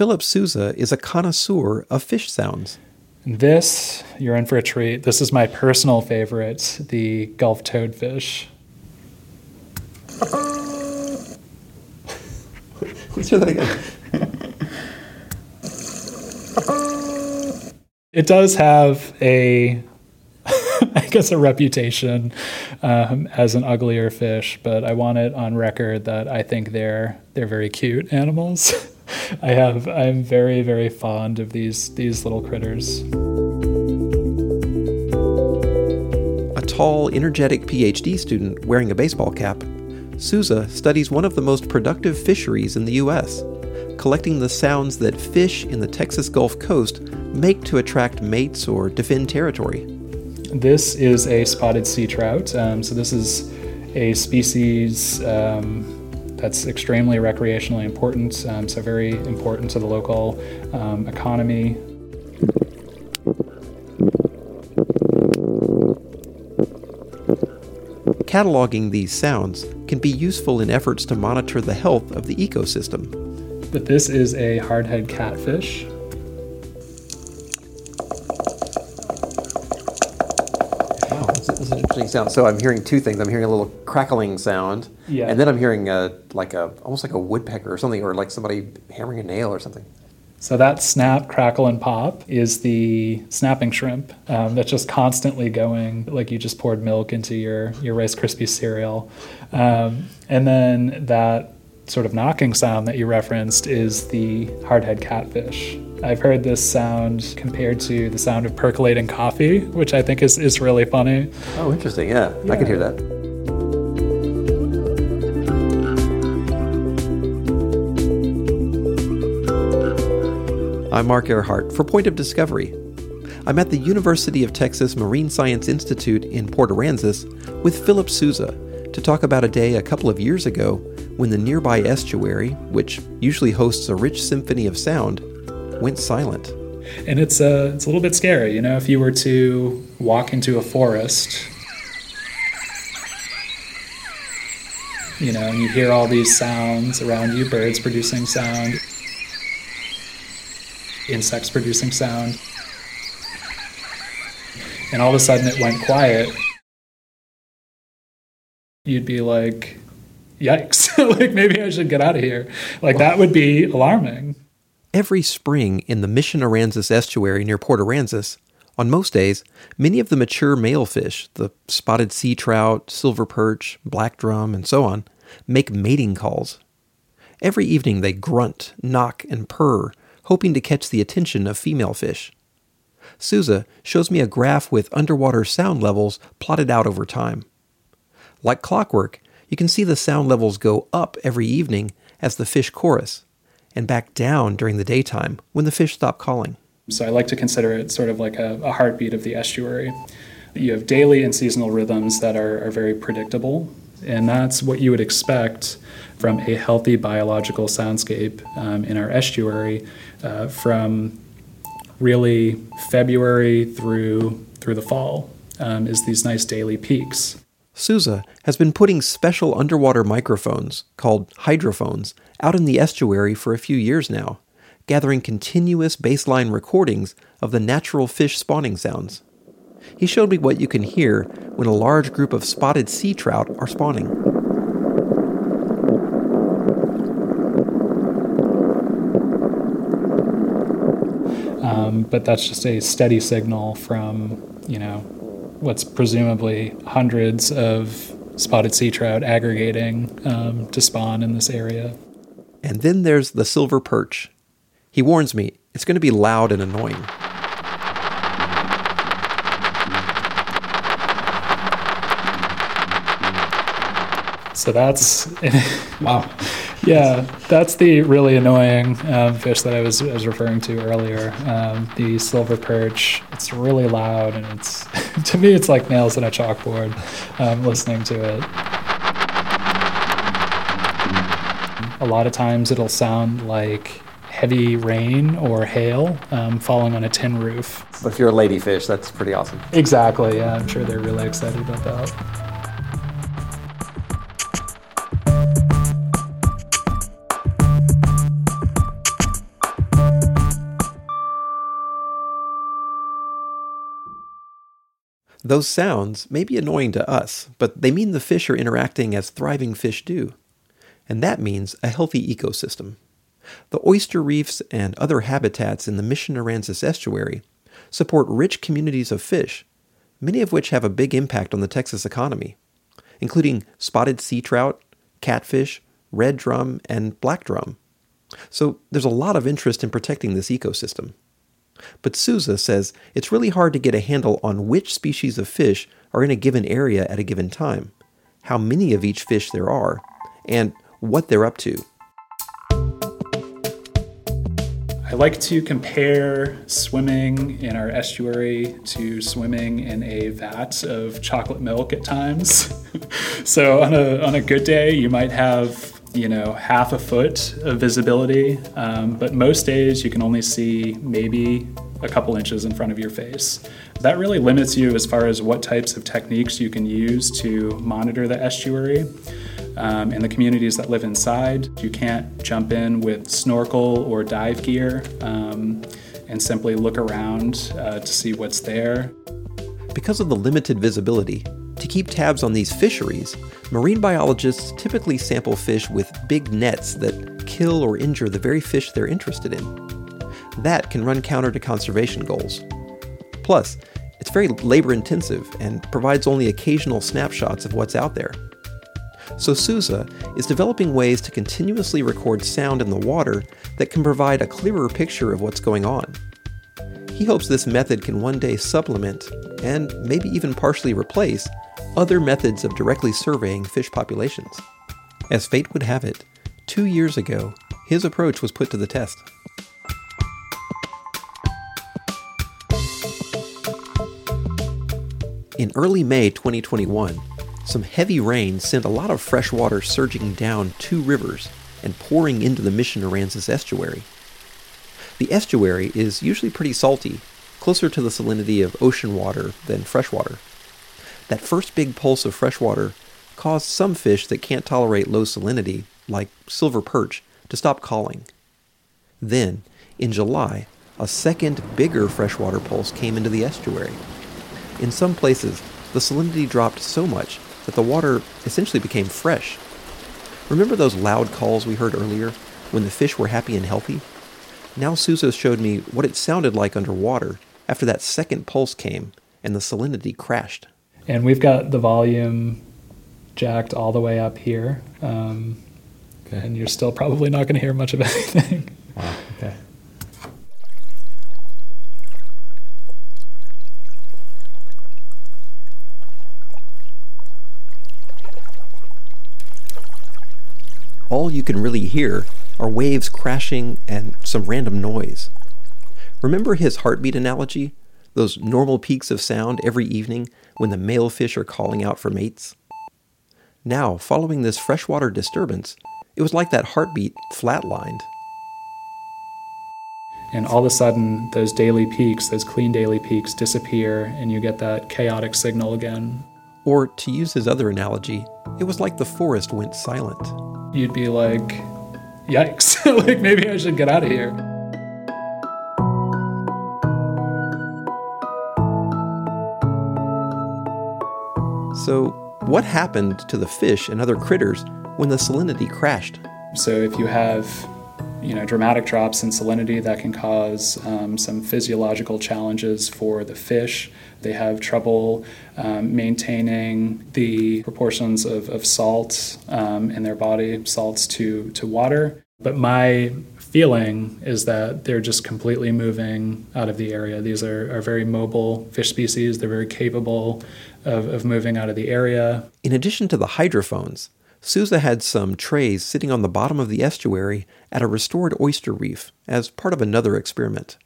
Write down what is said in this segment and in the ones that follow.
Philip Souza is a connoisseur of fish sounds. This, you're in for a treat. This is my personal favorite, the Gulf toadfish. Let's hear that again. It does have a, I guess, a reputation um, as an uglier fish, but I want it on record that I think they're they're very cute animals. I have I'm very very fond of these these little critters. A tall, energetic PhD student wearing a baseball cap, Souza studies one of the most productive fisheries in the U.S., collecting the sounds that fish in the Texas Gulf Coast make to attract mates or defend territory. This is a spotted sea trout. Um, so this is a species um, that's extremely recreationally important. Um, so very important to the local um, economy. Cataloging these sounds can be useful in efforts to monitor the health of the ecosystem. But this is a hardhead catfish. Interesting sound. So I'm hearing two things. I'm hearing a little crackling sound, Yeah. and then I'm hearing a, like a almost like a woodpecker or something, or like somebody hammering a nail or something. So that snap, crackle, and pop is the snapping shrimp um, that's just constantly going, like you just poured milk into your your Rice Krispie cereal, um, and then that sort of knocking sound that you referenced is the hardhead catfish. I've heard this sound compared to the sound of percolating coffee, which I think is, is really funny. Oh, interesting. Yeah, I can hear that. I'm Marc Airhart for Point of Discovery. I'm at the University of Texas Marine Science Institute in Port Aransas with Philip Souza to talk about a day a couple of years ago when the nearby estuary, which usually hosts a rich symphony of sound, went silent. And it's uh, it's a little bit scary, you know, if you were to walk into a forest, you know, and you hear all these sounds around you, birds producing sound, insects producing sound, and all of a sudden it went quiet, you'd be like, yikes, like maybe I should get out of here. Like that would be alarming. Every spring in the Mission Aransas estuary near Port Aransas, on most days, many of the mature male fish, the spotted sea trout, silver perch, black drum, and so on, make mating calls. Every evening they grunt, knock, and purr, hoping to catch the attention of female fish. Souza shows me a graph with underwater sound levels plotted out over time. Like clockwork, you can see the sound levels go up every evening as the fish chorus, and back down during the daytime when the fish stop calling. So I like to consider it sort of like a, a heartbeat of the estuary. You have daily and seasonal rhythms that are, are very predictable, and that's what you would expect from a healthy biological soundscape um, in our estuary uh, from really February through through the fall um, is these nice daily peaks. Souza has been putting special underwater microphones, called hydrophones, out in the estuary for a few years now, gathering continuous baseline recordings of the natural fish spawning sounds. He showed me what you can hear when a large group of spotted sea trout are spawning. Um, but that's just a steady signal from, you know, what's presumably hundreds of spotted sea trout aggregating um, to spawn in this area. And then there's the silver perch. He warns me it's going to be loud and annoying. So that's Wow. Yeah, that's the really annoying um, fish that I was, I was referring to earlier. Um, the silver perch. It's really loud, and it's to me it's like nails in a chalkboard. Um, listening to it. A lot of times it'll sound like heavy rain or hail um, falling on a tin roof. But if you're a ladyfish, that's pretty awesome. Exactly. Yeah, I'm sure they're really excited about that. Those sounds may be annoying to us, but they mean the fish are interacting as thriving fish do. And that means a healthy ecosystem. The oyster reefs and other habitats in the Mission Aransas estuary support rich communities of fish, many of which have a big impact on the Texas economy, including spotted sea trout, catfish, red drum, and black drum. So there's a lot of interest in protecting this ecosystem. But Souza says it's really hard to get a handle on which species of fish are in a given area at a given time, how many of each fish there are, and what they're up to. I like to compare swimming in our estuary to swimming in a vat of chocolate milk at times. so on a on a good day, you might have you know half a foot of visibility, um, but most days you can only see maybe a couple inches in front of your face. That really limits you as far as what types of techniques you can use to monitor the estuary um, and the communities that live inside. You can't jump in with snorkel or dive gear um, and simply look around uh, to see what's there. Because of the limited visibility, to keep tabs on these fisheries, marine biologists typically sample fish with big nets that kill or injure the very fish they're interested in. That can run counter to conservation goals. Plus, it's very labor intensive and provides only occasional snapshots of what's out there. So Souza is developing ways to continuously record sound in the water that can provide a clearer picture of what's going on. He hopes this method can one day supplement, and maybe even partially replace, other methods of directly surveying fish populations. As fate would have it, two years ago, his approach was put to the test. In early May 2021, some heavy rain sent a lot of fresh water surging down two rivers and pouring into the Mission Aransas estuary. The estuary is usually pretty salty, closer to the salinity of ocean water than freshwater. That first big pulse of fresh water caused some fish that can't tolerate low salinity, like silver perch, to stop calling. Then, in July, a second bigger freshwater pulse came into the estuary. In some places, the salinity dropped so much that the water essentially became fresh. Remember those loud calls we heard earlier when the fish were happy and healthy? Now Souza showed me what it sounded like underwater after that second pulse came and the salinity crashed. And we've got the volume jacked all the way up here. Um, okay. And you're still probably not going to hear much of anything. Wow. Okay. all you can really hear are waves crashing and some random noise. Remember his heartbeat analogy? Those normal peaks of sound every evening when the male fish are calling out for mates? Now, following this freshwater disturbance, it was like that heartbeat flatlined. And all of a sudden, those daily peaks, those clean daily peaks, disappear, and you get that chaotic signal again. Or, to use his other analogy, it was like the forest went silent you'd be like, yikes, like maybe I should get out of here. So, what happened to the fish and other critters when the salinity crashed? So, if you have you know, dramatic drops in salinity that can cause um, some physiological challenges for the fish. They have trouble um, maintaining the proportions of, of salt um, in their body, salts to, to water. But my feeling is that they're just completely moving out of the area. These are, are very mobile fish species, they're very capable of, of moving out of the area. In addition to the hydrophones, Souza had some trays sitting on the bottom of the estuary at a restored oyster reef as part of another experiment.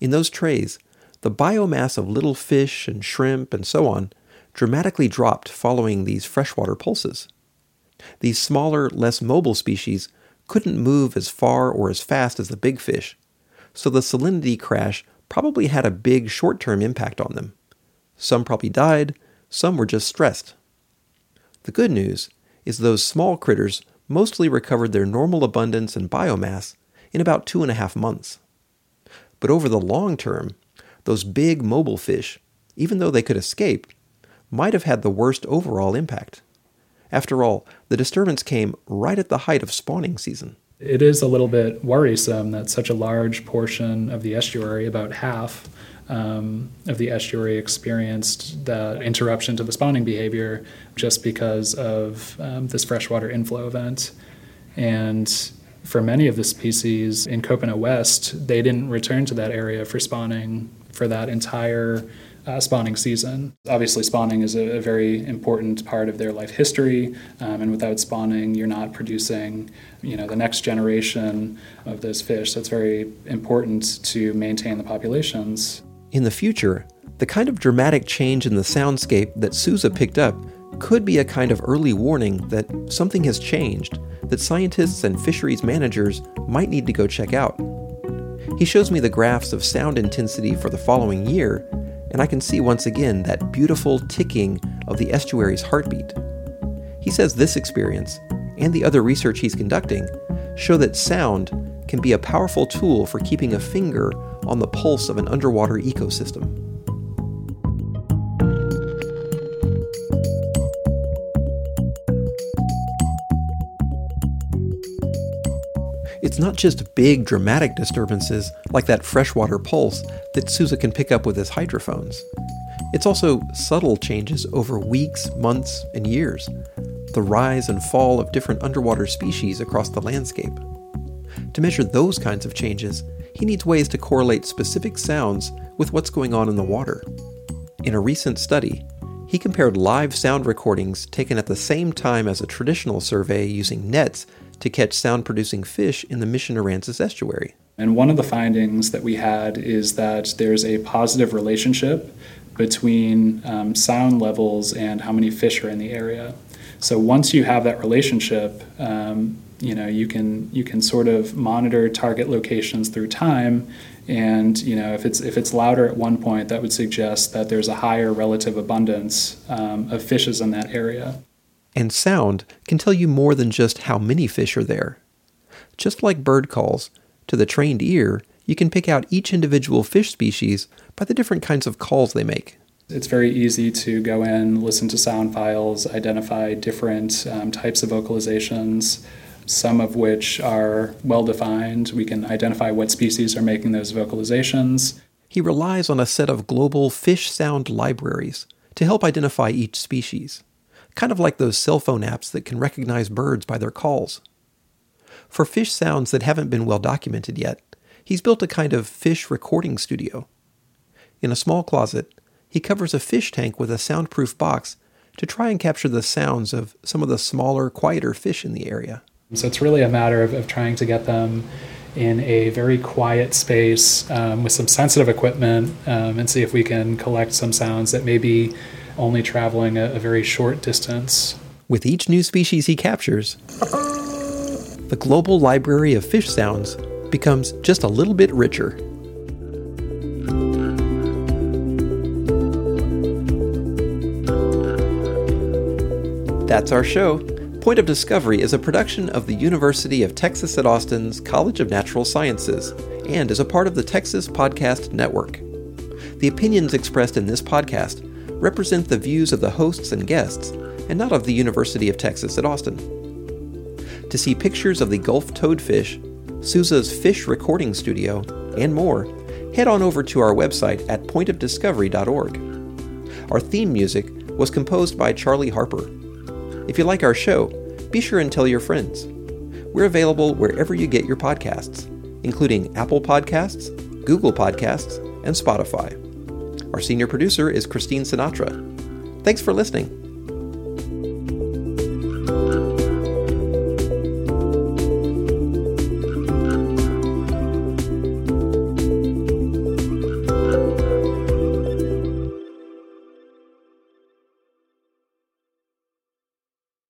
In those trays, the biomass of little fish and shrimp and so on dramatically dropped following these freshwater pulses. These smaller, less mobile species couldn't move as far or as fast as the big fish, so the salinity crash probably had a big short term impact on them. Some probably died, some were just stressed. The good news is those small critters mostly recovered their normal abundance and biomass in about two and a half months. But over the long term, those big mobile fish, even though they could escape, might have had the worst overall impact. After all, the disturbance came right at the height of spawning season. It is a little bit worrisome that such a large portion of the estuary, about half um, of the estuary, experienced that interruption to the spawning behavior just because of um, this freshwater inflow event. And for many of the species in Copano West, they didn't return to that area for spawning for that entire uh, spawning season. Obviously, spawning is a, a, very important part of their life history, um, and without spawning, you're not producing, you know, the next generation of those fish. So it's very important to maintain the populations. In the future, the kind of dramatic change in the soundscape that Souza picked up could be a kind of early warning that something has changed that scientists and fisheries managers might need to go check out. He shows me the graphs of sound intensity for the following year and I can see once again that beautiful ticking of the estuary's heartbeat. He says this experience, and the other research he's conducting, show that sound can be a powerful tool for keeping a finger on the pulse of an underwater ecosystem. It's not just big, dramatic disturbances like that freshwater pulse that Souza can pick up with his hydrophones. It's also subtle changes over weeks, months, and years. The rise and fall of different underwater species across the landscape. To measure those kinds of changes, he needs ways to correlate specific sounds with what's going on in the water. In a recent study, he compared live sound recordings taken at the same time as a traditional survey using nets to catch sound producing fish in the Mission Aransas estuary. And one of the findings that we had is that there's a positive relationship between um, sound levels and how many fish are in the area. So once you have that relationship, um, you know you can you can sort of monitor target locations through time and you know if it's if it's louder at one point that would suggest that there's a higher relative abundance um, of fishes in that area and sound can tell you more than just how many fish are there. Just like bird calls, to the trained ear, you can pick out each individual fish species by the different kinds of calls they make. It's very easy to go in, listen to sound files, identify different um, types of vocalizations, some of which are well defined. We can identify what species are making those vocalizations. He relies on a set of global fish sound libraries to help identify each species kind of like those cell phone apps that can recognize birds by their calls. For fish sounds that haven't been well documented yet, he's built a kind of fish recording studio. In a small closet, he covers a fish tank with a soundproof box to try and capture the sounds of some of the smaller, quieter fish in the area. So it's really a matter of, of trying to get them in a very quiet space um, with some sensitive equipment um, and see if we can collect some sounds that may be only traveling a, a very short distance. With each new species he captures, the global library of fish sounds becomes just a little bit richer. That's our show. Point of Discovery is a production of the University of Texas at Austin's College of Natural Sciences and is a part of the Texas Podcast Network. The opinions expressed in this podcast represent the views of the hosts and guests, and not of the University of Texas at Austin. To see pictures of the Gulf toadfish, Souza's fish recording studio, and more, head on over to our website at pointofdiscovery.org. Our theme music was composed by Charlie Harper. If you like our show, be sure and tell your friends. We're available wherever you get your podcasts, including Apple Podcasts, Google Podcasts, and Spotify. Our senior producer is Christine Sinatra. Thanks for listening.